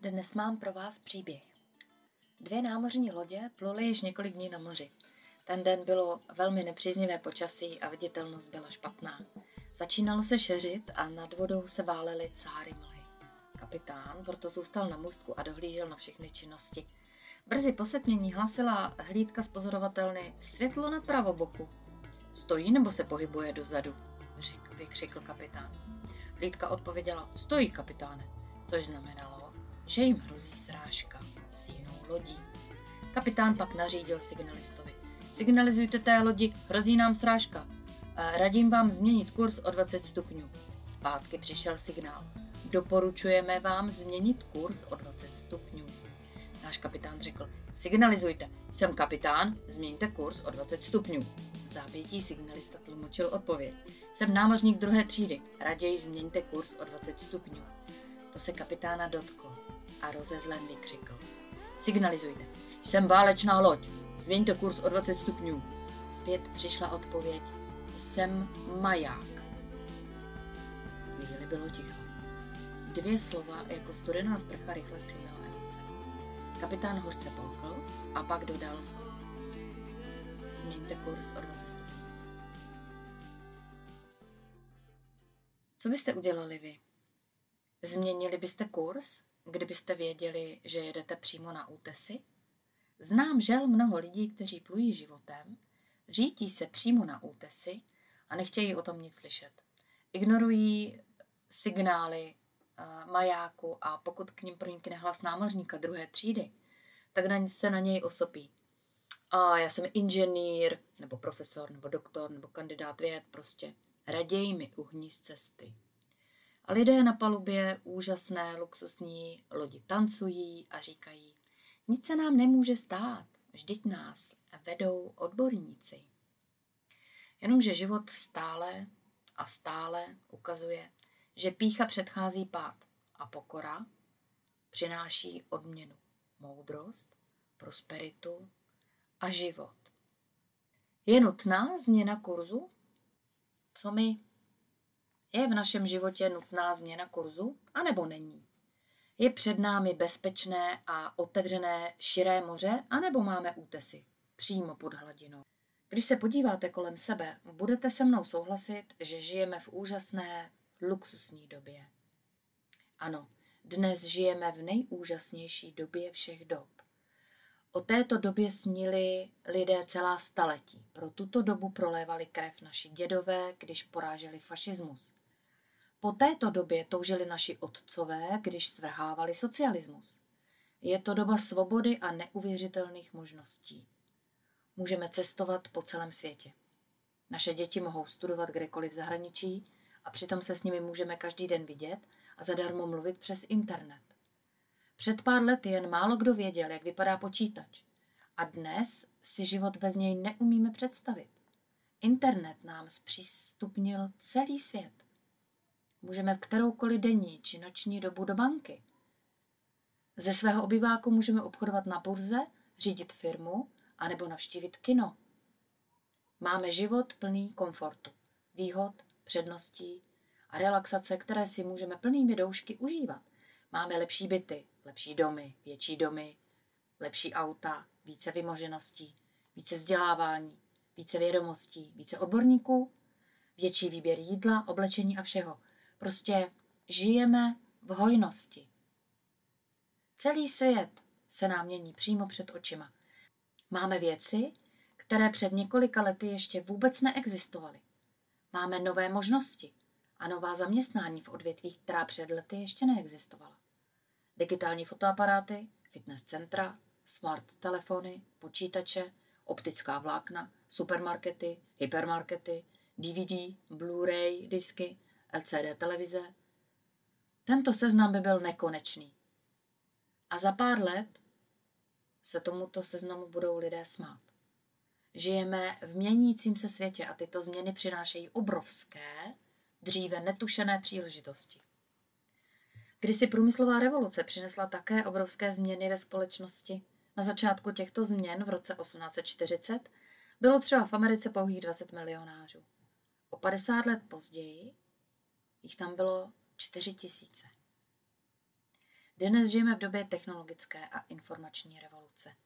Dnes mám pro vás příběh. Dvě námořní lodě pluly již několik dní na moři. Ten den bylo velmi nepříznivé počasí a viditelnost byla špatná. Začínalo se šeřit a nad vodou se válely cáry mlhy. Kapitán proto zůstal na můstku a dohlížel na všechny činnosti. Brzy po setmění hlasila hlídka z pozorovatelny světlo na pravoboku. Stojí nebo se pohybuje dozadu? vykřikl kapitán. Hlídka odpověděla, stojí kapitáne, což znamenalo, že jim hrozí srážka s jinou lodí. Kapitán pak nařídil signalistovi. Signalizujte té lodi, hrozí nám srážka. Radím vám změnit kurz o 20 stupňů. Zpátky přišel signál. Doporučujeme vám změnit kurz o 20 stupňů. Náš kapitán řekl, signalizujte, jsem kapitán, změňte kurz o 20 stupňů. V zápětí signalista tlumočil odpověď. Jsem námořník druhé třídy, raději změňte kurz o 20 stupňů. To se kapitána dotklo a rozezlen vykřikl. Signalizujte, jsem válečná loď, změňte kurz o 20 stupňů. Zpět přišla odpověď, jsem maják. Chvíli bylo ticho. Dvě slova jako studená sprcha rychle stlumila emoce. Kapitán hořce polkl a pak dodal, změňte kurz o 20 stupňů. Co byste udělali vy? Změnili byste kurz, kdybyste věděli, že jedete přímo na útesy? Znám žel mnoho lidí, kteří plují životem, řítí se přímo na útesy a nechtějí o tom nic slyšet. Ignorují signály uh, majáku a pokud k ním pronikne hlas námořníka druhé třídy, tak se na něj osopí. A já jsem inženýr, nebo profesor, nebo doktor, nebo kandidát věd, prostě raději mi uhní z cesty. Lidé na palubě úžasné, luxusní lodi tancují a říkají, nic se nám nemůže stát, vždyť nás vedou odborníci. Jenomže život stále a stále ukazuje, že pícha předchází pád a pokora přináší odměnu, moudrost, prosperitu a život. Je nutná změna kurzu? Co mi? Je v našem životě nutná změna kurzu, anebo není? Je před námi bezpečné a otevřené širé moře, anebo máme útesy přímo pod hladinou? Když se podíváte kolem sebe, budete se mnou souhlasit, že žijeme v úžasné, luxusní době. Ano, dnes žijeme v nejúžasnější době všech dob. O této době snili lidé celá staletí. Pro tuto dobu prolévali krev naši dědové, když poráželi fašismus. Po této době toužili naši otcové, když svrhávali socialismus. Je to doba svobody a neuvěřitelných možností. Můžeme cestovat po celém světě. Naše děti mohou studovat kdekoliv v zahraničí a přitom se s nimi můžeme každý den vidět a zadarmo mluvit přes internet. Před pár lety jen málo kdo věděl, jak vypadá počítač. A dnes si život bez něj neumíme představit. Internet nám zpřístupnil celý svět. Můžeme v kteroukoliv denní či noční dobu do banky. Ze svého obyváku můžeme obchodovat na burze, řídit firmu anebo navštívit kino. Máme život plný komfortu, výhod, předností a relaxace, které si můžeme plnými doušky užívat. Máme lepší byty, lepší domy, větší domy, lepší auta, více vymožeností, více vzdělávání, více vědomostí, více odborníků, větší výběr jídla, oblečení a všeho. Prostě žijeme v hojnosti. Celý svět se nám mění přímo před očima. Máme věci, které před několika lety ještě vůbec neexistovaly. Máme nové možnosti a nová zaměstnání v odvětvích, která před lety ještě neexistovala. Digitální fotoaparáty, fitness centra, smart telefony, počítače, optická vlákna, supermarkety, hypermarkety, DVD, Blu-ray, disky, LCD televize. Tento seznam by byl nekonečný. A za pár let se tomuto seznamu budou lidé smát. Žijeme v měnícím se světě a tyto změny přinášejí obrovské, dříve netušené příležitosti. Kdysi průmyslová revoluce přinesla také obrovské změny ve společnosti. Na začátku těchto změn v roce 1840 bylo třeba v Americe pouhých 20 milionářů. O 50 let později jich tam bylo 4 tisíce. Dnes žijeme v době technologické a informační revoluce,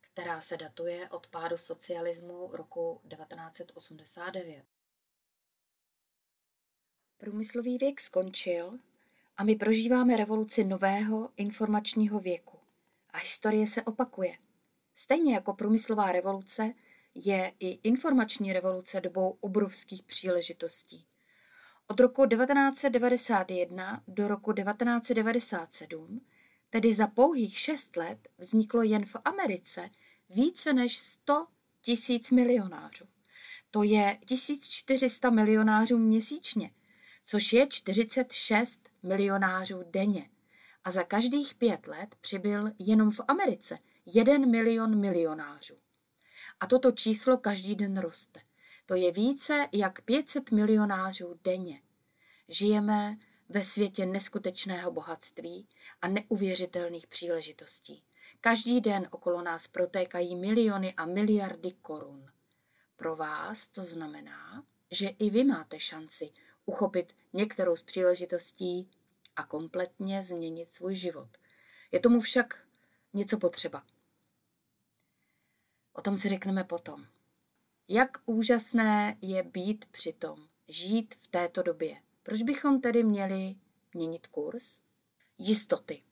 která se datuje od pádu socialismu roku 1989. Průmyslový věk skončil a my prožíváme revoluci nového informačního věku. A historie se opakuje. Stejně jako průmyslová revoluce je i informační revoluce dobou obrovských příležitostí. Od roku 1991 do roku 1997, tedy za pouhých šest let, vzniklo jen v Americe více než 100 tisíc milionářů. To je 1400 milionářů měsíčně, což je 46 milionářů denně. A za každých pět let přibyl jenom v Americe 1 milion milionářů. A toto číslo každý den roste. To je více jak 500 milionářů denně. Žijeme ve světě neskutečného bohatství a neuvěřitelných příležitostí. Každý den okolo nás protékají miliony a miliardy korun. Pro vás to znamená, že i vy máte šanci uchopit některou z příležitostí a kompletně změnit svůj život. Je tomu však něco potřeba. O tom si řekneme potom. Jak úžasné je být přitom, žít v této době. Proč bychom tedy měli měnit kurz? Jistoty.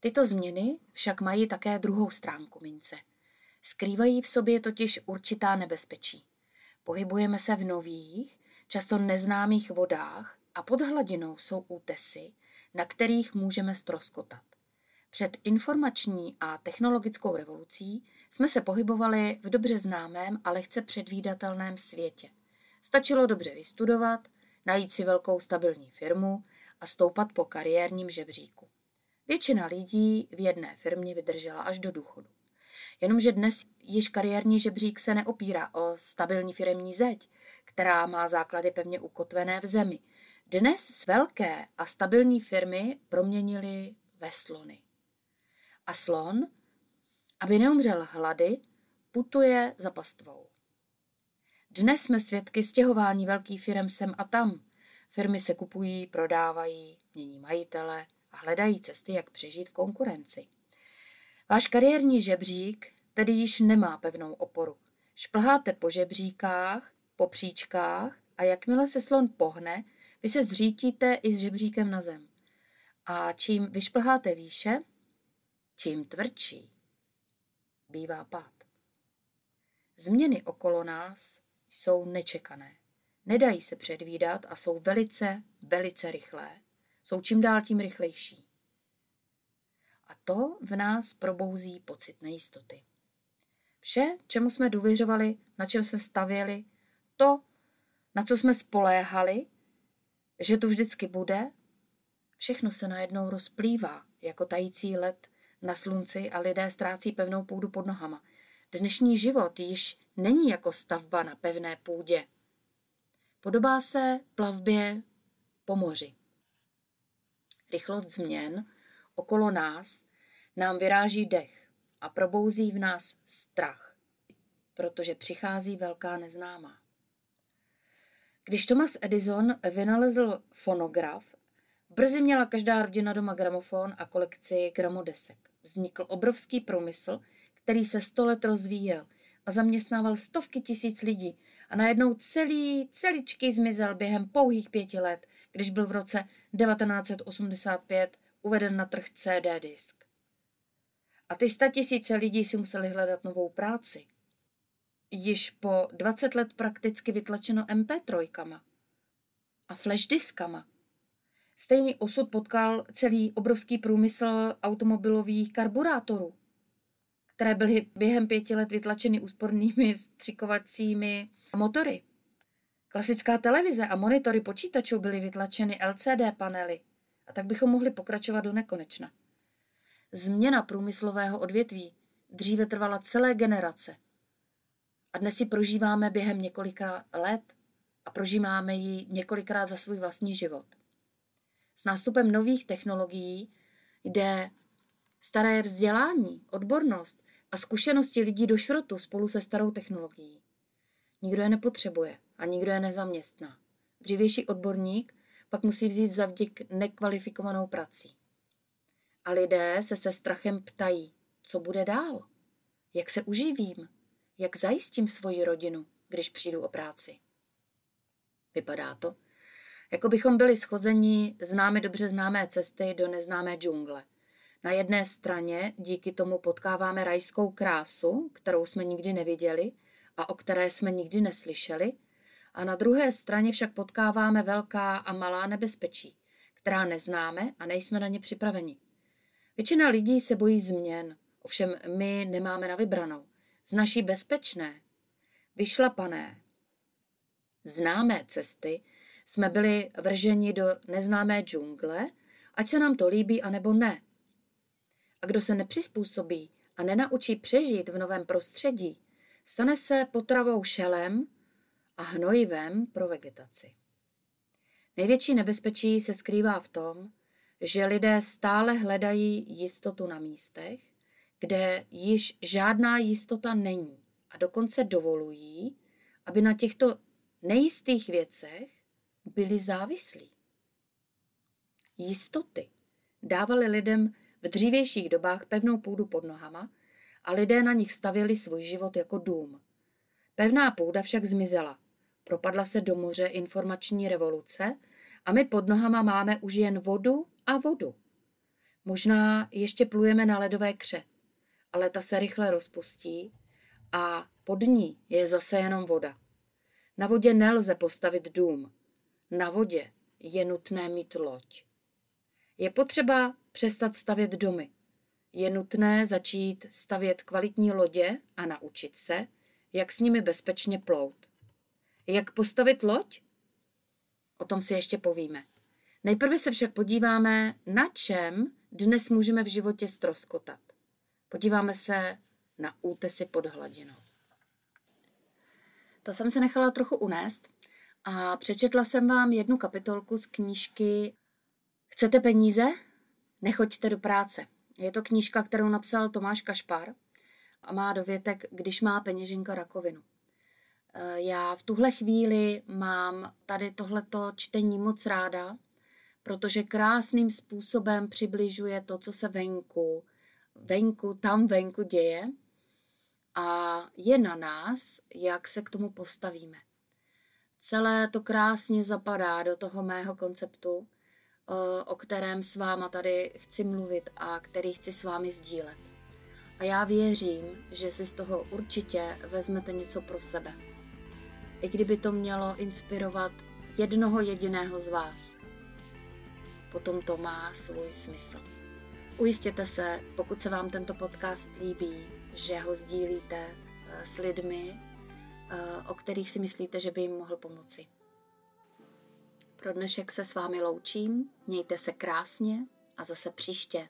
Tyto změny však mají také druhou stránku mince. Skrývají v sobě totiž určitá nebezpečí. Pohybujeme se v nových, často neznámých vodách a pod hladinou jsou útesy, na kterých můžeme stroskotat. Před informační a technologickou revolucí jsme se pohybovali v dobře známém a lehce předvídatelném světě. Stačilo dobře vystudovat, najít si velkou stabilní firmu a stoupat po kariérním žebříku. Většina lidí v jedné firmě vydržela až do důchodu. Jenomže dnes již kariérní žebřík se neopírá o stabilní firemní zeď, která má základy pevně ukotvené v zemi. Dnes velké a stabilní firmy proměnily ve slony. A slon, aby neumřel hlady, putuje za pastvou. Dnes jsme svědky stěhování velkých firm sem a tam. Firmy se kupují, prodávají, mění majitele a hledají cesty, jak přežít v konkurenci. Váš kariérní žebřík tedy již nemá pevnou oporu. Šplháte po žebříkách, po příčkách a jakmile se slon pohne, vy se zřítíte i s žebříkem na zem. A čím vyšplháte výše, čím tvrdší bývá pád. Změny okolo nás jsou nečekané. Nedají se předvídat a jsou velice, velice rychlé. Jsou čím dál tím rychlejší. A to v nás probouzí pocit nejistoty. Vše, čemu jsme důvěřovali, na čem jsme stavěli, to, na co jsme spoléhali, že tu vždycky bude, všechno se najednou rozplývá jako tající led na slunci a lidé ztrácí pevnou půdu pod nohama. Dnešní život již není jako stavba na pevné půdě. Podobá se plavbě po moři. Rychlost změn okolo nás nám vyráží dech a probouzí v nás strach, protože přichází velká neznámá. Když Thomas Edison vynalezl fonograf, brzy měla každá rodina doma gramofon a kolekci gramodesek. Vznikl obrovský průmysl, který se sto let rozvíjel a zaměstnával stovky tisíc lidí a najednou celý, celičky zmizel během pouhých pěti let, když byl v roce 1985 uveden na trh CD disk. A ty tisíce lidí si museli hledat novou práci. Již po 20 let prakticky vytlačeno MP3 a flashdiskama. Stejný osud potkal celý obrovský průmysl automobilových karburátorů, které byly během pěti let vytlačeny úspornými vstřikovacími motory. Klasická televize a monitory počítačů byly vytlačeny LCD panely a tak bychom mohli pokračovat do nekonečna. Změna průmyslového odvětví dříve trvala celé generace. A dnes si prožíváme během několika let a prožíváme ji několikrát za svůj vlastní život. S nástupem nových technologií jde staré vzdělání, odbornost a zkušenosti lidí do šrotu spolu se starou technologií. Nikdo je nepotřebuje a nikdo je nezaměstná. Dřívější odborník pak musí vzít za vděk nekvalifikovanou prací. A lidé se se strachem ptají, co bude dál, jak se uživím, jak zajistím svoji rodinu, když přijdu o práci. Vypadá to, jako bychom byli schozeni z námi dobře známé cesty do neznámé džungle. Na jedné straně díky tomu potkáváme rajskou krásu, kterou jsme nikdy neviděli a o které jsme nikdy neslyšeli, a na druhé straně však potkáváme velká a malá nebezpečí, která neznáme a nejsme na ně připraveni. Většina lidí se bojí změn, ovšem my nemáme na vybranou. Z naší bezpečné, vyšlapané, známé cesty jsme byli vrženi do neznámé džungle, ať se nám to líbí anebo ne. A kdo se nepřizpůsobí a nenaučí přežít v novém prostředí, stane se potravou šelem a hnojivem pro vegetaci. Největší nebezpečí se skrývá v tom, že lidé stále hledají jistotu na místech, kde již žádná jistota není a dokonce dovolují, aby na těchto nejistých věcech byli závislí. Jistoty dávaly lidem v dřívějších dobách pevnou půdu pod nohama a lidé na nich stavěli svůj život jako dům. Pevná půda však zmizela. Propadla se do moře informační revoluce a my pod nohama máme už jen vodu a vodu. Možná ještě plujeme na ledové kře, ale ta se rychle rozpustí a pod ní je zase jenom voda. Na vodě nelze postavit dům. Na vodě je nutné mít loď. Je potřeba přestat stavět domy. Je nutné začít stavět kvalitní lodě a naučit se, jak s nimi bezpečně plout. Jak postavit loď? O tom si ještě povíme. Nejprve se však podíváme, na čem dnes můžeme v životě stroskotat. Podíváme se na útesy pod hladinou. To jsem se nechala trochu unést a přečetla jsem vám jednu kapitolku z knížky Chcete peníze? Nechoďte do práce. Je to knížka, kterou napsal Tomáš Kašpar a má dovětek Když má peněženka rakovinu. Eh, já v tuhle chvíli mám tady tohleto čtení moc ráda, protože krásným způsobem přibližuje to, co se venku, venku, tam venku děje a je na nás, jak se k tomu postavíme. Celé to krásně zapadá do toho mého konceptu, eh, o kterém s váma tady chci mluvit a který chci s vámi sdílet. A já věřím, že si z toho určitě vezmete něco pro sebe. I kdyby to mělo inspirovat jednoho jediného z vás. Potom to má svůj smysl. Ujistěte se, pokud se vám tento podcast líbí, že ho sdílíte eh, s lidmi, eh, o kterých si myslíte, že by jim mohl pomoci. Pro dnešek se s vámi loučím, mějte se krásně a zase příště.